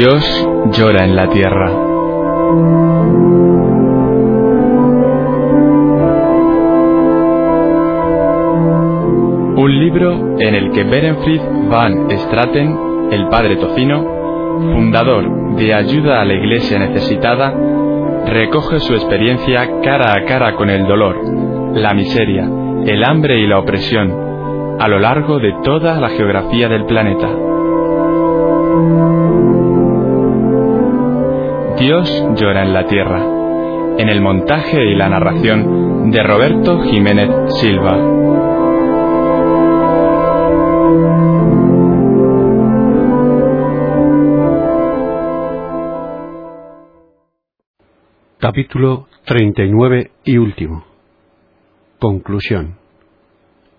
Dios llora en la tierra. Un libro en el que Berenfried van Straten, el padre Tocino, fundador de Ayuda a la Iglesia Necesitada, recoge su experiencia cara a cara con el dolor, la miseria, el hambre y la opresión a lo largo de toda la geografía del planeta. Dios llora en la tierra, en el montaje y la narración de Roberto Jiménez Silva. Capítulo 39 y último. Conclusión.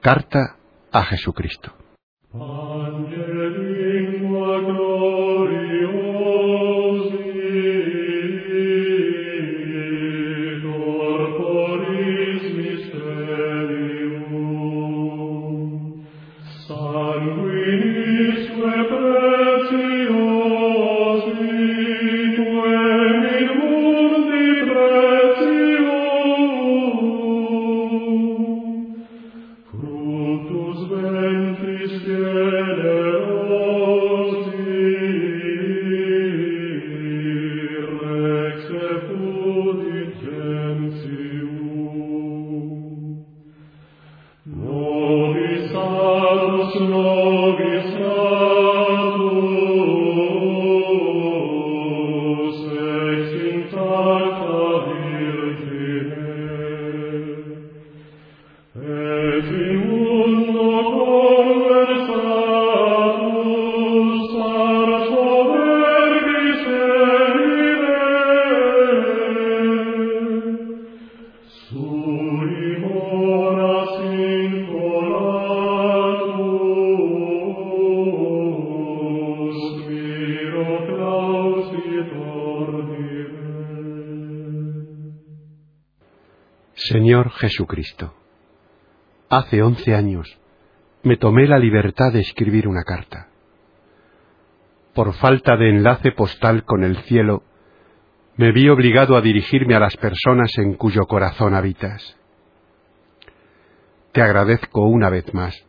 Carta a Jesucristo. Jesucristo, hace once años me tomé la libertad de escribir una carta. Por falta de enlace postal con el cielo, me vi obligado a dirigirme a las personas en cuyo corazón habitas. Te agradezco una vez más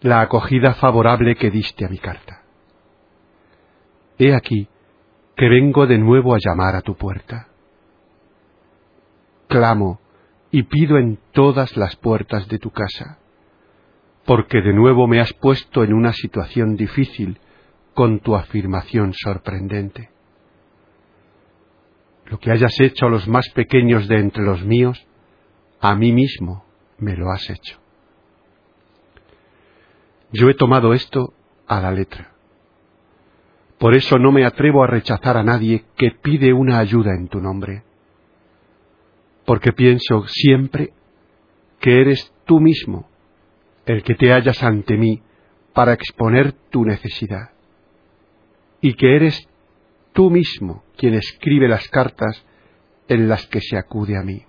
la acogida favorable que diste a mi carta. He aquí que vengo de nuevo a llamar a tu puerta. Clamo y pido en todas las puertas de tu casa, porque de nuevo me has puesto en una situación difícil con tu afirmación sorprendente. Lo que hayas hecho a los más pequeños de entre los míos, a mí mismo me lo has hecho. Yo he tomado esto a la letra. Por eso no me atrevo a rechazar a nadie que pide una ayuda en tu nombre porque pienso siempre que eres tú mismo el que te hallas ante mí para exponer tu necesidad, y que eres tú mismo quien escribe las cartas en las que se acude a mí.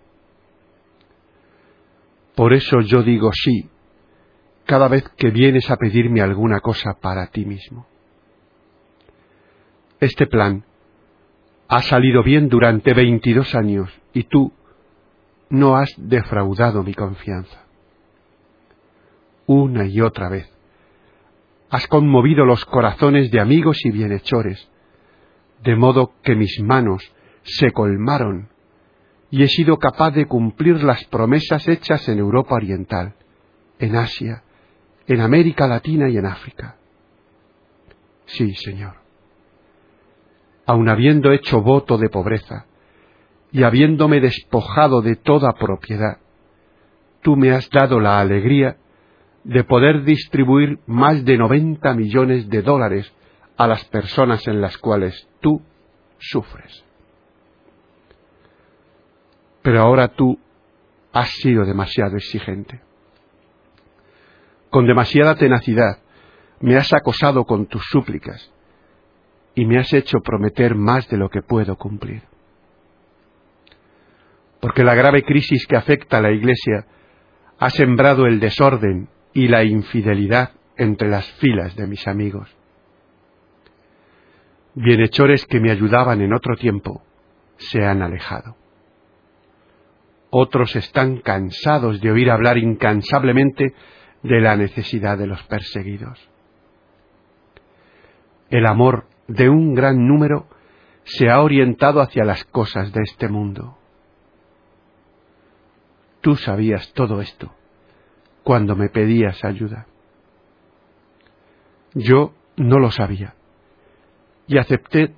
Por eso yo digo sí cada vez que vienes a pedirme alguna cosa para ti mismo. Este plan ha salido bien durante veintidós años y tú, no has defraudado mi confianza. Una y otra vez has conmovido los corazones de amigos y bienhechores, de modo que mis manos se colmaron y he sido capaz de cumplir las promesas hechas en Europa Oriental, en Asia, en América Latina y en África. Sí, Señor. Aun habiendo hecho voto de pobreza, y habiéndome despojado de toda propiedad, tú me has dado la alegría de poder distribuir más de noventa millones de dólares a las personas en las cuales tú sufres. Pero ahora tú has sido demasiado exigente. Con demasiada tenacidad me has acosado con tus súplicas y me has hecho prometer más de lo que puedo cumplir porque la grave crisis que afecta a la Iglesia ha sembrado el desorden y la infidelidad entre las filas de mis amigos. bienhechores que me ayudaban en otro tiempo, se han alejado. Otros están cansados de oír hablar incansablemente de la necesidad de los perseguidos. El amor de un gran número se ha orientado hacia las cosas de este mundo. Tú sabías todo esto cuando me pedías ayuda. Yo no lo sabía y acepté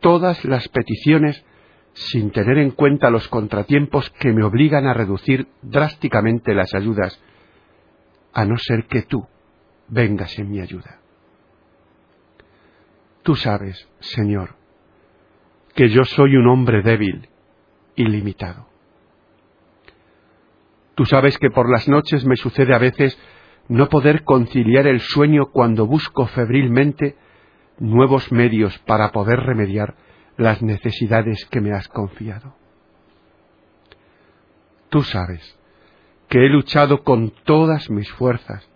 todas las peticiones sin tener en cuenta los contratiempos que me obligan a reducir drásticamente las ayudas, a no ser que tú vengas en mi ayuda. Tú sabes, Señor, que yo soy un hombre débil y limitado. Tú sabes que por las noches me sucede a veces no poder conciliar el sueño cuando busco febrilmente nuevos medios para poder remediar las necesidades que me has confiado. Tú sabes que he luchado con todas mis fuerzas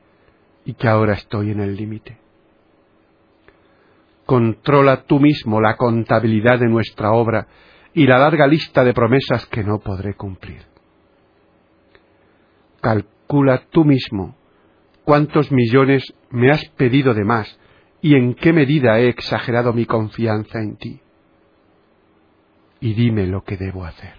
y que ahora estoy en el límite. Controla tú mismo la contabilidad de nuestra obra y la larga lista de promesas que no podré cumplir. Calcula tú mismo cuántos millones me has pedido de más y en qué medida he exagerado mi confianza en ti. Y dime lo que debo hacer.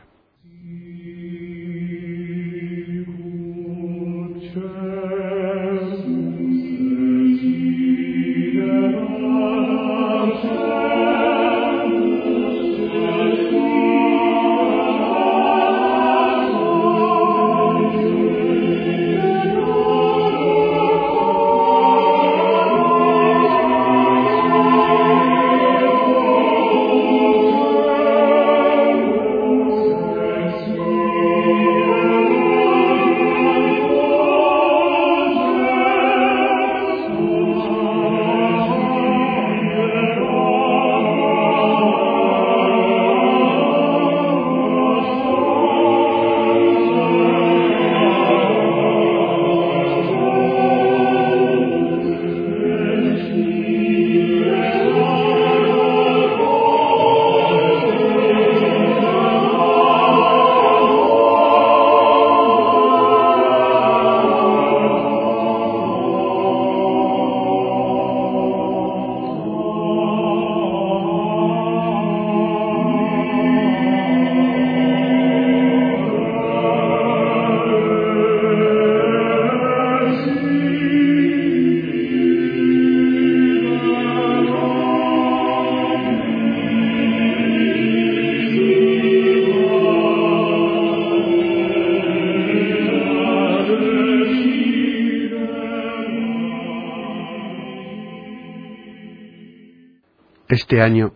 Este año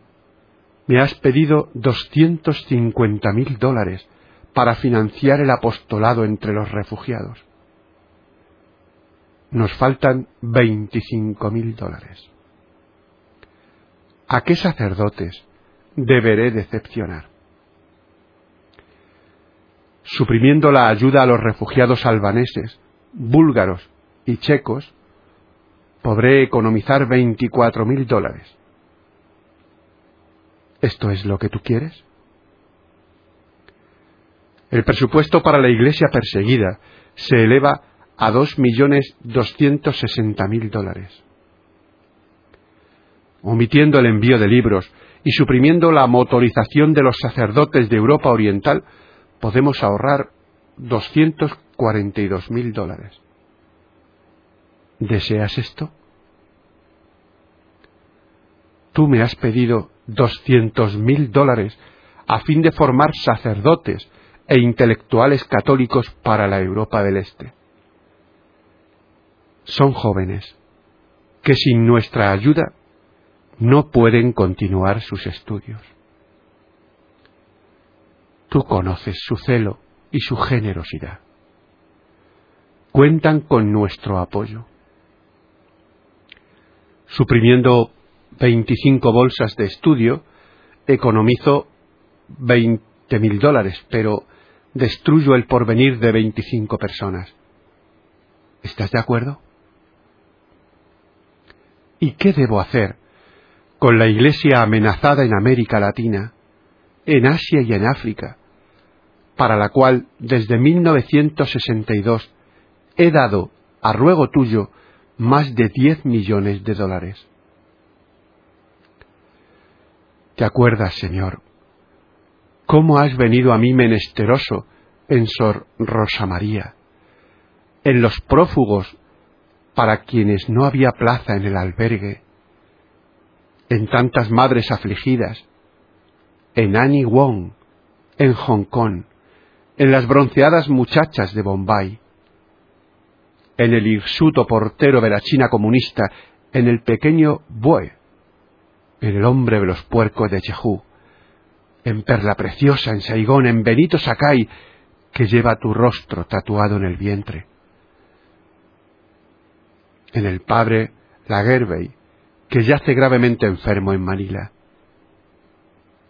me has pedido doscientos cincuenta mil dólares para financiar el apostolado entre los refugiados. Nos faltan veinticinco mil dólares. ¿A qué sacerdotes deberé decepcionar? Suprimiendo la ayuda a los refugiados albaneses, búlgaros y checos, podré economizar veinticuatro mil dólares. ¿Esto es lo que tú quieres? El presupuesto para la iglesia perseguida se eleva a dos millones doscientos sesenta mil dólares. Omitiendo el envío de libros y suprimiendo la motorización de los sacerdotes de Europa Oriental, podemos ahorrar doscientos cuarenta y dos mil dólares. ¿Deseas esto? Tú me has pedido doscientos mil dólares a fin de formar sacerdotes e intelectuales católicos para la Europa del Este. Son jóvenes que sin nuestra ayuda no pueden continuar sus estudios. Tú conoces su celo y su generosidad. Cuentan con nuestro apoyo. Suprimiendo 25 bolsas de estudio, economizo 20 mil dólares, pero destruyo el porvenir de 25 personas. ¿Estás de acuerdo? ¿Y qué debo hacer con la Iglesia amenazada en América Latina, en Asia y en África, para la cual desde 1962 he dado, a ruego tuyo, más de diez millones de dólares. ¿Te acuerdas, Señor, cómo has venido a mí menesteroso en Sor Rosa María, en los prófugos para quienes no había plaza en el albergue, en tantas madres afligidas, en Annie Wong, en Hong Kong, en las bronceadas muchachas de Bombay, en el hirsuto portero de la China comunista, en el pequeño Bue, en el hombre de los puercos de Jehu, en Perla Preciosa, en Saigón, en Benito Sakai, que lleva tu rostro tatuado en el vientre, en el padre Lagervey, que yace gravemente enfermo en Manila,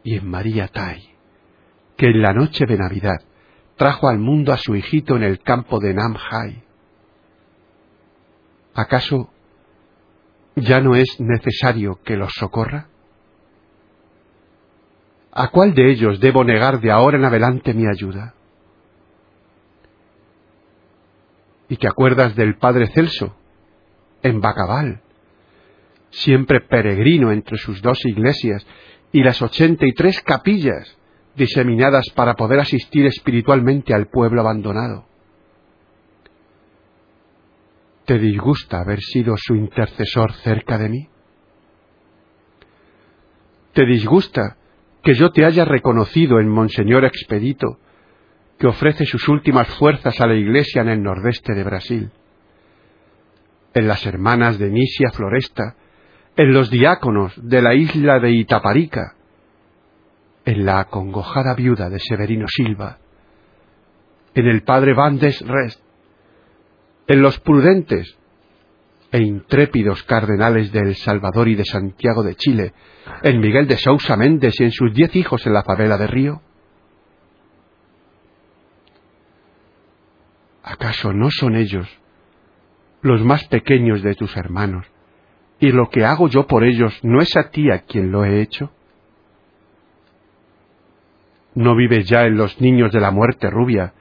y en María Tai, que en la noche de Navidad trajo al mundo a su hijito en el campo de Namhai. ¿Acaso ya no es necesario que los socorra? ¿A cuál de ellos debo negar de ahora en adelante mi ayuda? ¿Y te acuerdas del padre Celso, en Bacabal, siempre peregrino entre sus dos iglesias y las ochenta y tres capillas diseminadas para poder asistir espiritualmente al pueblo abandonado. ¿Te disgusta haber sido su intercesor cerca de mí? ¿Te disgusta que yo te haya reconocido en Monseñor Expedito, que ofrece sus últimas fuerzas a la Iglesia en el nordeste de Brasil? En las hermanas de Nisia Floresta, en los diáconos de la isla de Itaparica, en la acongojada viuda de Severino Silva, en el padre Van des Rest, en los prudentes e intrépidos cardenales de El Salvador y de Santiago de Chile, en Miguel de Sousa Méndez y en sus diez hijos en la favela de Río? ¿Acaso no son ellos los más pequeños de tus hermanos y lo que hago yo por ellos no es a ti a quien lo he hecho? ¿No vives ya en los niños de la muerte rubia,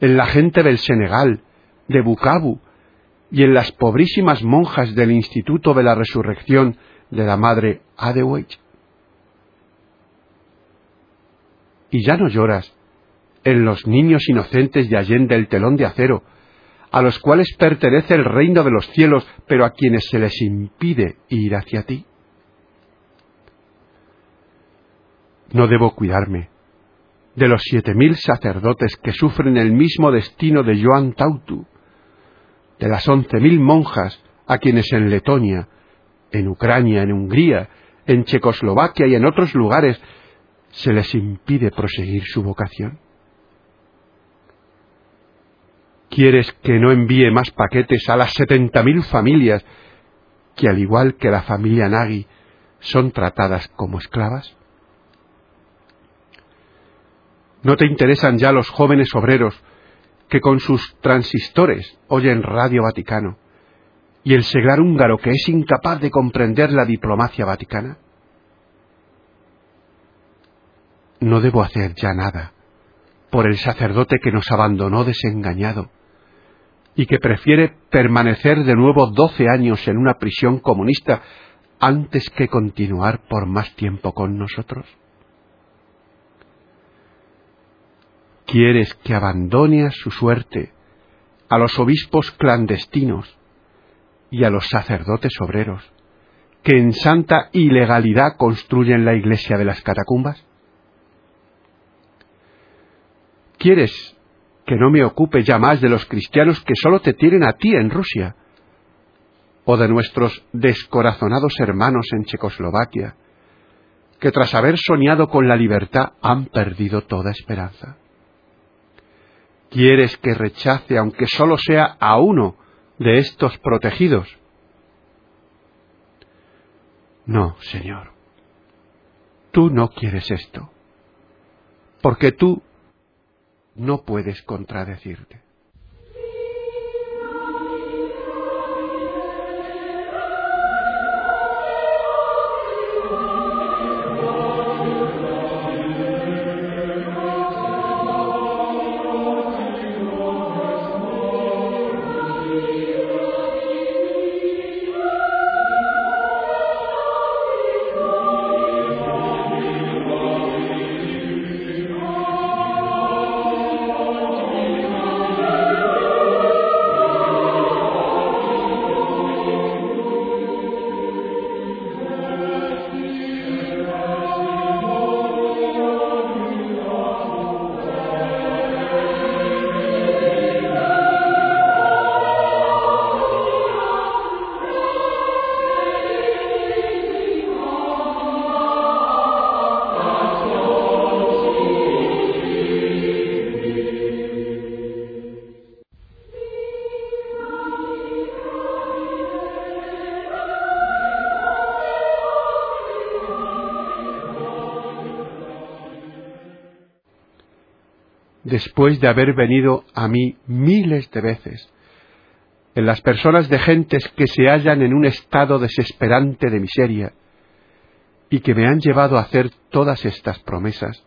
en la gente del Senegal, de Bukavu, y en las pobrísimas monjas del Instituto de la Resurrección de la Madre Adewey? Y ya no lloras en los niños inocentes de Allende el telón de acero, a los cuales pertenece el reino de los cielos, pero a quienes se les impide ir hacia ti? No debo cuidarme de los siete mil sacerdotes que sufren el mismo destino de Joan Tautu, de las once mil monjas a quienes en Letonia, en Ucrania, en Hungría, en Checoslovaquia y en otros lugares se les impide proseguir su vocación? ¿Quieres que no envíe más paquetes a las setenta mil familias que, al igual que la familia Nagy, son tratadas como esclavas? ¿No te interesan ya los jóvenes obreros que con sus transistores oyen Radio Vaticano y el seglar húngaro que es incapaz de comprender la diplomacia vaticana? No debo hacer ya nada por el sacerdote que nos abandonó desengañado y que prefiere permanecer de nuevo doce años en una prisión comunista antes que continuar por más tiempo con nosotros? ¿Quieres que abandone a su suerte a los obispos clandestinos y a los sacerdotes obreros que en santa ilegalidad construyen la iglesia de las catacumbas? ¿Quieres que no me ocupe ya más de los cristianos que sólo te tienen a ti en Rusia, o de nuestros descorazonados hermanos en Checoslovaquia, que tras haber soñado con la libertad han perdido toda esperanza. ¿Quieres que rechace, aunque sólo sea a uno de estos protegidos? No, Señor, tú no quieres esto, porque tú no puedes contradecirte. Después de haber venido a mí miles de veces, en las personas de gentes que se hallan en un estado desesperante de miseria y que me han llevado a hacer todas estas promesas,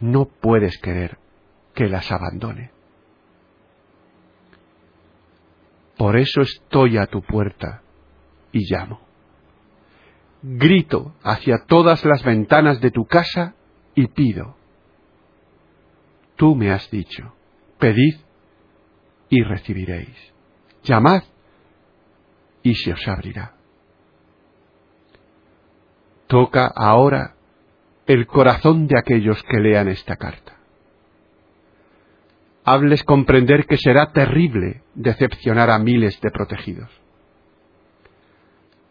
no puedes querer que las abandone. Por eso estoy a tu puerta y llamo. Grito hacia todas las ventanas de tu casa y pido. Tú me has dicho, pedid y recibiréis. Llamad y se os abrirá. Toca ahora el corazón de aquellos que lean esta carta. Hables comprender que será terrible decepcionar a miles de protegidos.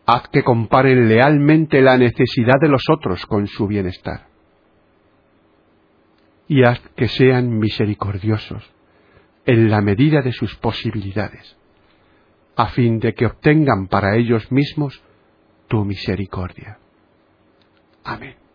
Haz que comparen lealmente la necesidad de los otros con su bienestar. Y haz que sean misericordiosos en la medida de sus posibilidades, a fin de que obtengan para ellos mismos tu misericordia. Amén.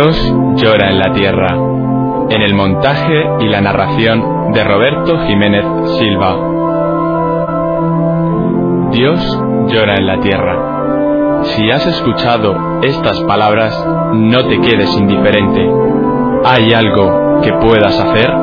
Dios llora en la tierra. En el montaje y la narración, de Roberto Jiménez Silva. Dios llora en la tierra. Si has escuchado estas palabras, no te quedes indiferente. ¿Hay algo que puedas hacer?